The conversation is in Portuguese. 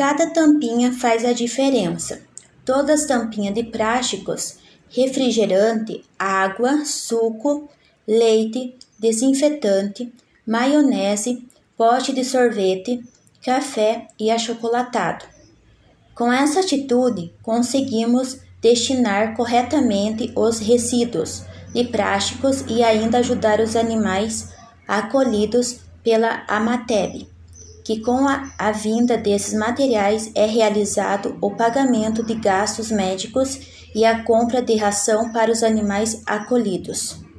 Cada tampinha faz a diferença. Todas as tampinhas de plásticos, refrigerante, água, suco, leite, desinfetante, maionese, pote de sorvete, café e achocolatado. Com essa atitude, conseguimos destinar corretamente os resíduos de plásticos e ainda ajudar os animais acolhidos pela Amateb, que com a, a vinda desses materiais é realizado o pagamento de gastos médicos e a compra de ração para os animais acolhidos.